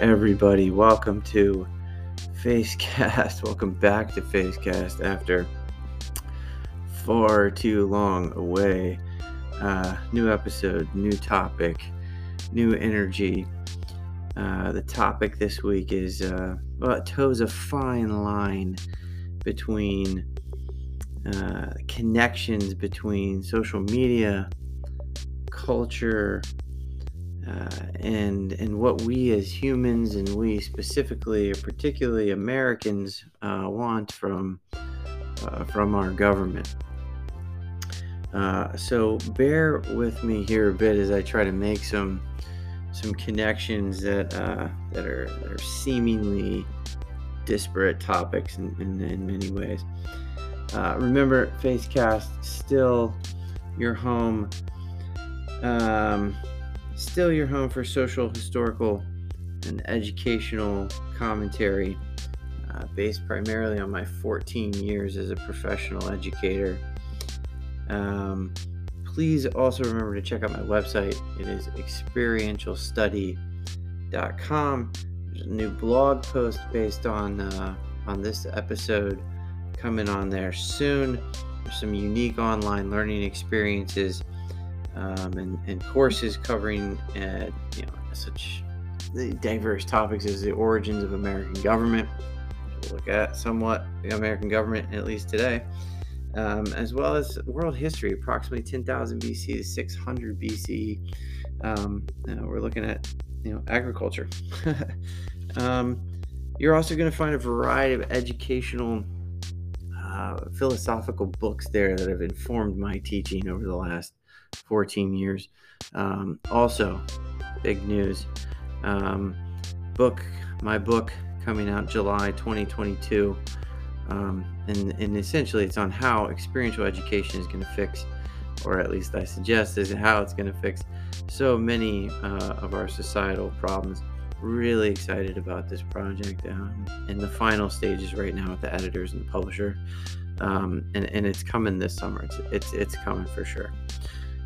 everybody, welcome to Facecast. Welcome back to Facecast after far too long away. Uh, new episode, new topic, new energy. Uh, the topic this week is uh, well, it toes a fine line between uh, connections between social media, culture, uh, and and what we as humans and we specifically or particularly Americans uh, want from uh, from our government. Uh, so bear with me here a bit as I try to make some some connections that uh, that are that are seemingly disparate topics in, in, in many ways. Remember, Facecast still your home. Um, still your home for social, historical, and educational commentary uh, based primarily on my 14 years as a professional educator. Um, please also remember to check out my website. It is experientialstudy.com. There's a new blog post based on uh, on this episode coming on there soon. There's some unique online learning experiences um, and, and, courses covering uh, you know such diverse topics as the origins of American government. We'll look at somewhat the American government at least today, um, as well as world history, approximately 10,000 BC to 600 BC. Um, we're looking at you know agriculture. Um, you're also going to find a variety of educational uh, philosophical books there that have informed my teaching over the last 14 years. Um, also, big news um, book, my book coming out July 2022. Um, and, and essentially, it's on how experiential education is going to fix, or at least I suggest, is how it's going to fix so many uh, of our societal problems. Really excited about this project. Um, in the final stages right now with the editors and the publisher, um, and, and it's coming this summer. It's, it's, it's coming for sure.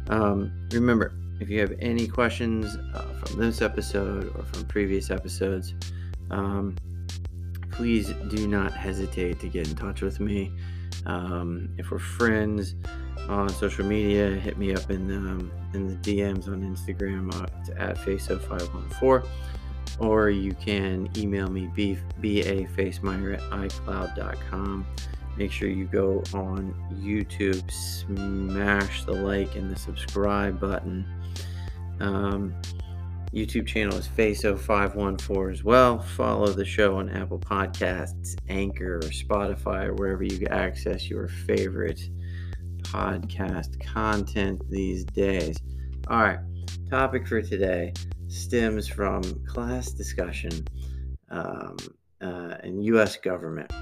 Um, remember, if you have any questions uh, from this episode or from previous episodes, um, please do not hesitate to get in touch with me. Um, if we're friends on social media, hit me up in the, um, in the DMs on Instagram uh, at FaceO514, or you can email me b, at icloud.com make sure you go on YouTube, smash the like and the subscribe button. Um, YouTube channel is FaceO514 as well. Follow the show on Apple Podcasts, Anchor, or Spotify, or wherever you access your favorite podcast content these days. All right, topic for today stems from class discussion um, uh, in U.S. government.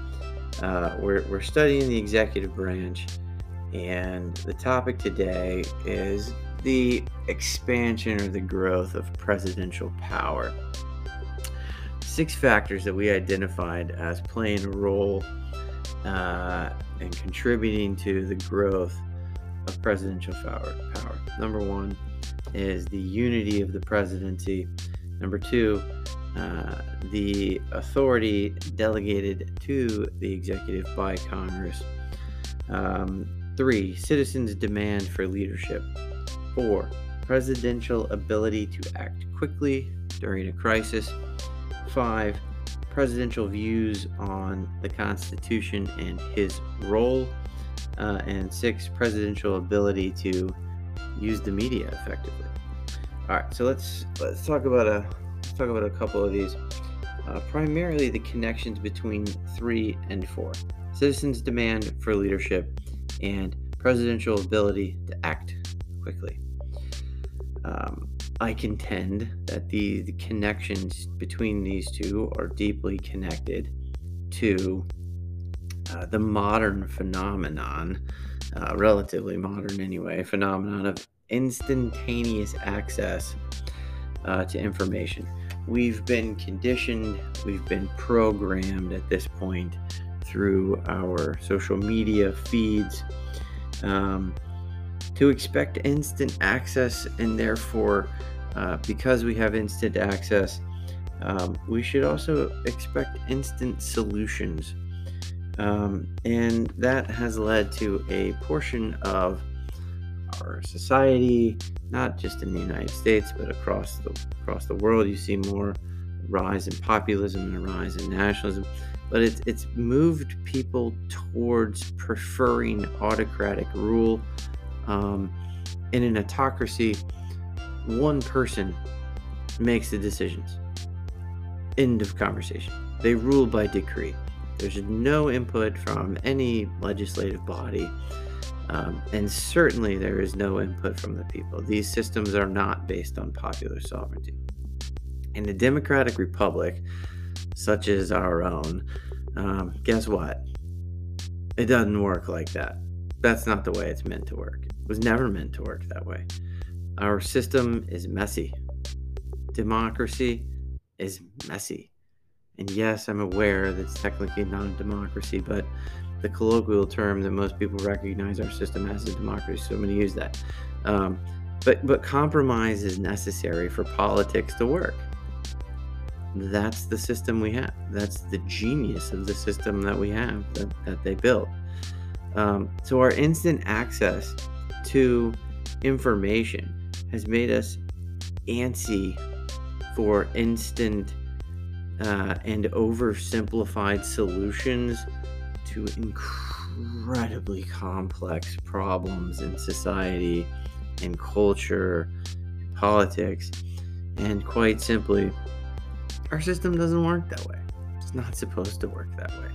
Uh, we're, we're studying the executive branch, and the topic today is the expansion or the growth of presidential power. Six factors that we identified as playing a role uh, and contributing to the growth of presidential power. power. Number one is the unity of the presidency. Number two, uh, the authority delegated to the executive by Congress. Um, three, citizens' demand for leadership. Four, presidential ability to act quickly during a crisis. Five, presidential views on the Constitution and his role. Uh, and six, presidential ability to use the media effectively. All right, so let's let's talk about a let's talk about a couple of these. Uh, primarily, the connections between three and four citizens' demand for leadership and presidential ability to act quickly. Um, I contend that the, the connections between these two are deeply connected to uh, the modern phenomenon, uh, relatively modern anyway, phenomenon of instantaneous access uh, to information. We've been conditioned, we've been programmed at this point through our social media feeds um, to expect instant access, and therefore, uh, because we have instant access, um, we should also expect instant solutions. Um, and that has led to a portion of our society, not just in the United States, but across the across the world. You see more rise in populism and a rise in nationalism, but it's it's moved people towards preferring autocratic rule. Um, in an autocracy, one person makes the decisions. End of conversation. They rule by decree. There's no input from any legislative body. Um, and certainly there is no input from the people. These systems are not based on popular sovereignty. In a democratic republic, such as our own, um, guess what? It doesn't work like that. That's not the way it's meant to work. It was never meant to work that way. Our system is messy. Democracy is messy. And yes, I'm aware that it's technically not a democracy, but the colloquial term that most people recognize our system as a democracy, so I'm going to use that. Um, but but compromise is necessary for politics to work. That's the system we have. That's the genius of the system that we have that, that they built. Um, so our instant access to information has made us antsy for instant uh, and oversimplified solutions to incredibly complex problems in society in culture and politics. And quite simply, our system doesn't work that way. It's not supposed to work that way.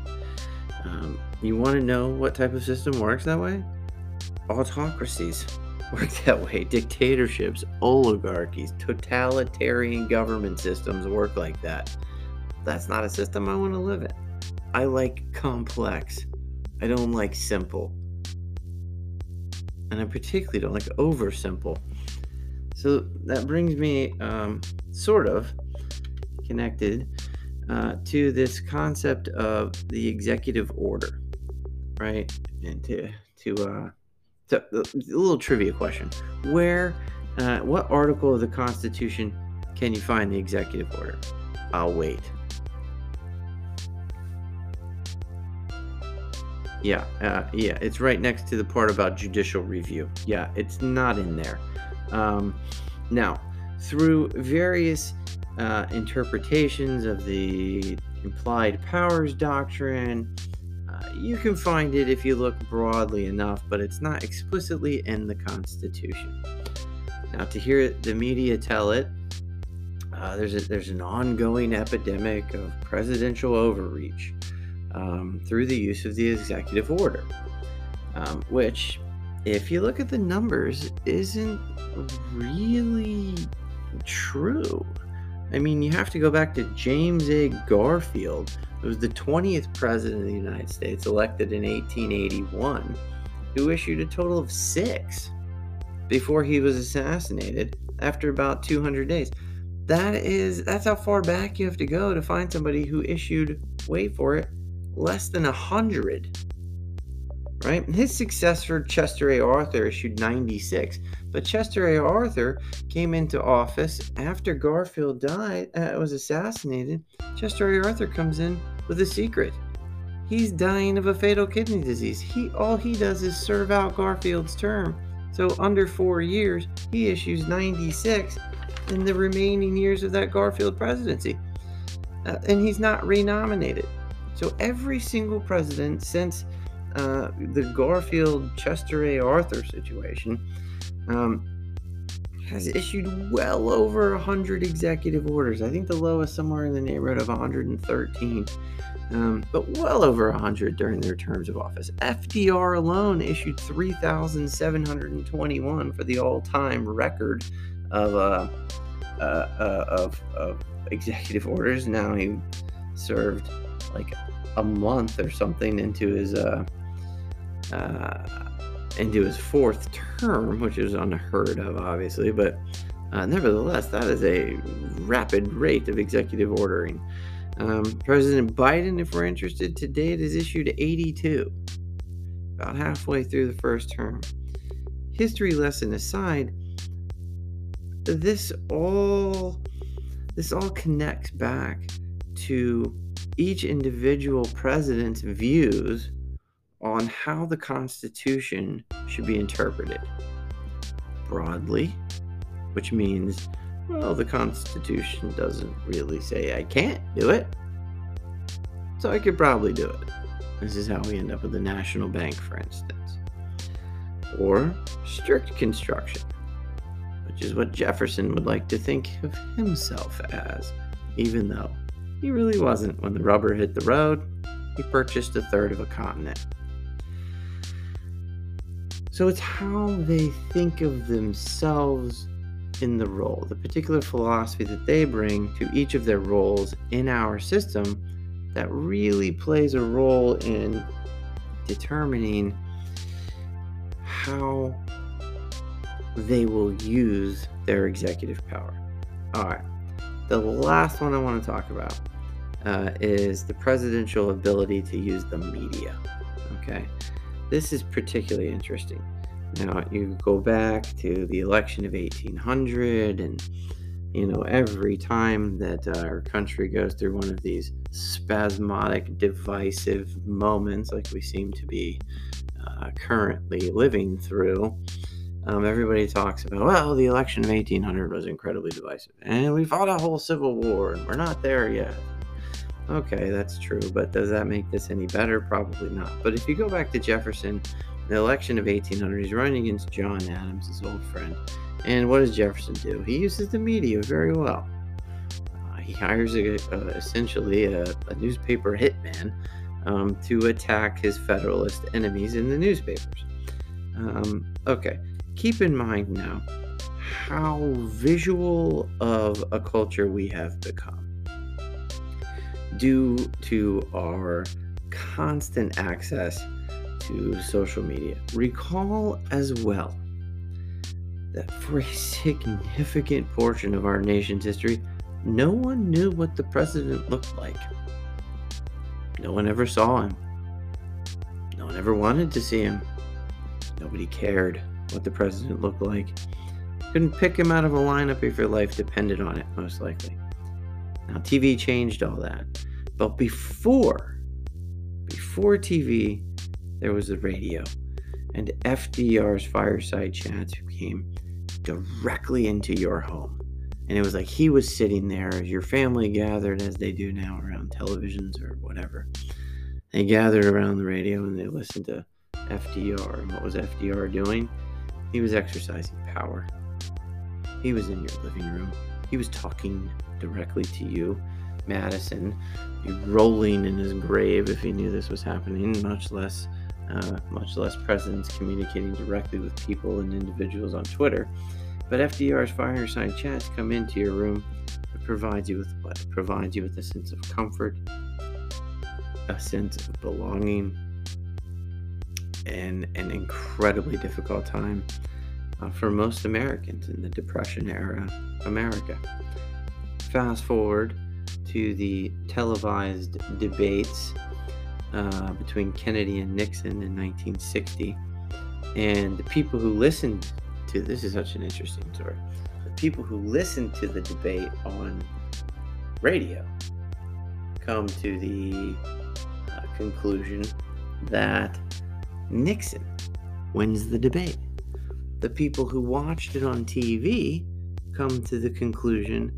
Um, you want to know what type of system works that way? Autocracies work that way. Dictatorships, oligarchies, totalitarian government systems work like that. That's not a system I want to live in. I like complex. I don't like simple. And I particularly don't like over simple. So that brings me um, sort of connected uh, to this concept of the executive order, right? And to to uh, so, a little trivia question: Where, uh, what article of the Constitution can you find the executive order? I'll wait. Yeah, uh, yeah, it's right next to the part about judicial review. Yeah, it's not in there. Um, now, through various uh, interpretations of the implied powers doctrine, uh, you can find it if you look broadly enough, but it's not explicitly in the Constitution. Now, to hear the media tell it, uh, there's a, there's an ongoing epidemic of presidential overreach um, through the use of the executive order, um, which, if you look at the numbers, isn't really true. I mean, you have to go back to James A. Garfield, who was the 20th president of the United States, elected in 1881, who issued a total of six before he was assassinated after about 200 days. That is, that's how far back you have to go to find somebody who issued, wait for it, less than 100. Right? His successor, Chester A. Arthur, issued 96. But Chester A. Arthur came into office after Garfield died, uh, was assassinated. Chester A. Arthur comes in with a secret. He's dying of a fatal kidney disease. He all he does is serve out Garfield's term. So under 4 years, he issues 96 in the remaining years of that Garfield presidency. Uh, and he's not renominated. So every single president since uh, the Garfield Chester A. Arthur situation um, has issued well over 100 executive orders. I think the lowest somewhere in the neighborhood of 113, um, but well over 100 during their terms of office. FDR alone issued 3,721 for the all time record of, uh, uh, uh, of, of executive orders. Now he served like a month or something into his uh, uh, into his fourth term, which is unheard of, obviously, but uh, nevertheless, that is a rapid rate of executive ordering. Um, President Biden, if we're interested, to date has issued 82, about halfway through the first term. History lesson aside, this all this all connects back to each individual president's views on how the Constitution should be interpreted. Broadly, which means, well, the Constitution doesn't really say I can't do it, so I could probably do it. This is how we end up with the national bank, for instance. Or strict construction, which is what Jefferson would like to think of himself as, even though he really wasn't. When the rubber hit the road, he purchased a third of a continent. So it's how they think of themselves in the role, the particular philosophy that they bring to each of their roles in our system that really plays a role in determining how they will use their executive power. All right. The last one I want to talk about uh, is the presidential ability to use the media. Okay. This is particularly interesting. Now, you go back to the election of 1800, and you know, every time that uh, our country goes through one of these spasmodic, divisive moments, like we seem to be uh, currently living through, um, everybody talks about, well, the election of 1800 was incredibly divisive, and we fought a whole civil war, and we're not there yet. Okay, that's true, but does that make this any better? Probably not. But if you go back to Jefferson, the election of 1800, he's running against John Adams, his old friend. And what does Jefferson do? He uses the media very well. Uh, he hires a, essentially a, a, newspaper hitman um, to attack his Federalist enemies in the newspapers. Um, okay, keep in mind now how visual of a culture we have become due to our constant access to social media. Recall as well that for a significant portion of our nation's history, no one knew what the president looked like. No one ever saw him. No one ever wanted to see him. Nobody cared what the president looked like. Couldn't pick him out of a lineup if your life depended on it, most likely. Now, TV changed all that. But before, before TV, there was the radio. And FDR's fireside chats came directly into your home. And it was like he was sitting there as your family gathered, as they do now around televisions or whatever. They gathered around the radio and they listened to FDR. And what was FDR doing? He was exercising power. He was in your living room. He was talking directly to you. Madison, rolling in his grave if he knew this was happening, much less uh, much less presidents communicating directly with people and individuals on Twitter. But FDR's fireside chats come into your room. It provides you with what? It provides you with a sense of comfort, a sense of belonging, and an incredibly difficult time uh, for most Americans in the Depression era America. Fast forward to the televised debates uh, between Kennedy and Nixon in 1960. And the people who listened to this is such an interesting story. The people who listened to the debate on radio come to the uh, conclusion that Nixon wins the debate. The people who watched it on TV come to the conclusion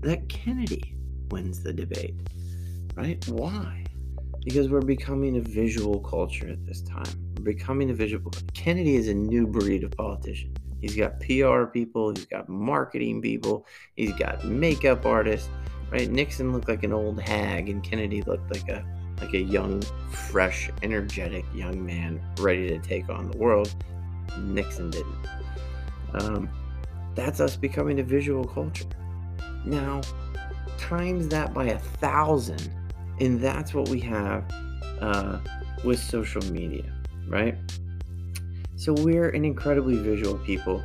that Kennedy wins the debate. Right? Why? Because we're becoming a visual culture at this time. We're becoming a visual. Kennedy is a new breed of politician. He's got PR people, he's got marketing people, he's got makeup artists. Right? Nixon looked like an old hag, and Kennedy looked like a like a young, fresh, energetic young man ready to take on the world. Nixon didn't. Um, that's us becoming a visual culture. Now, times that by a thousand, and that's what we have uh, with social media, right? So we're an incredibly visual people.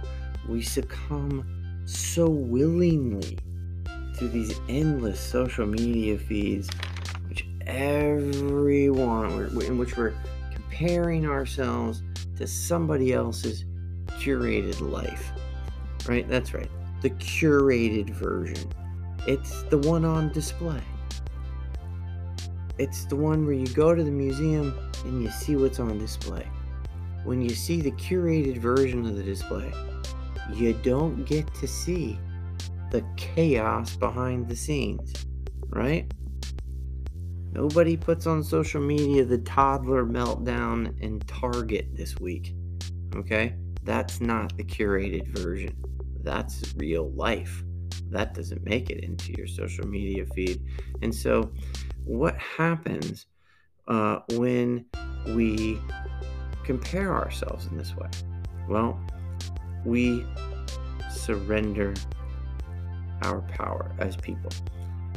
We succumb so willingly to these endless social media feeds, everyone, in which we're comparing ourselves to somebody else's curated life, right? That's right, the curated version It's the one on display. It's the one where you go to the museum and you see what's on display. When you see the curated version of the display, you don't get to see the chaos behind the scenes, right? Nobody puts on social media the toddler meltdown in Target this week. Okay? That's not the curated version. That's real life. That doesn't make it into your social media feed. And so, what happens uh, when we compare ourselves in this way? Well, we surrender our power as people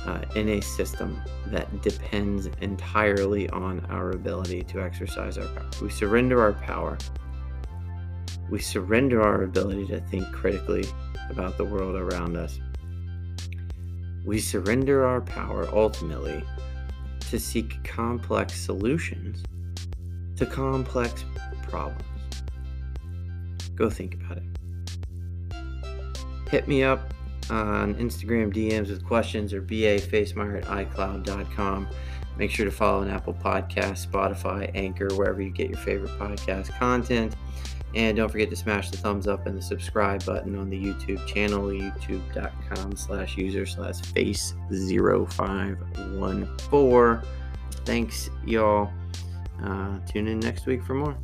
uh, in a system that depends entirely on our ability to exercise our power. We surrender our power. We surrender our ability to think critically about the world around us. We surrender our power ultimately to seek complex solutions to complex problems. Go think about it. Hit me up on Instagram DMs with questions or bafacemeyer at iCloud.com. Make sure to follow an Apple Podcast, Spotify, Anchor, wherever you get your favorite podcast content. And don't forget to smash the thumbs up and the subscribe button on the YouTube channel, youtube.com slash user slash face0514. Thanks, y'all. Uh, tune in next week for more.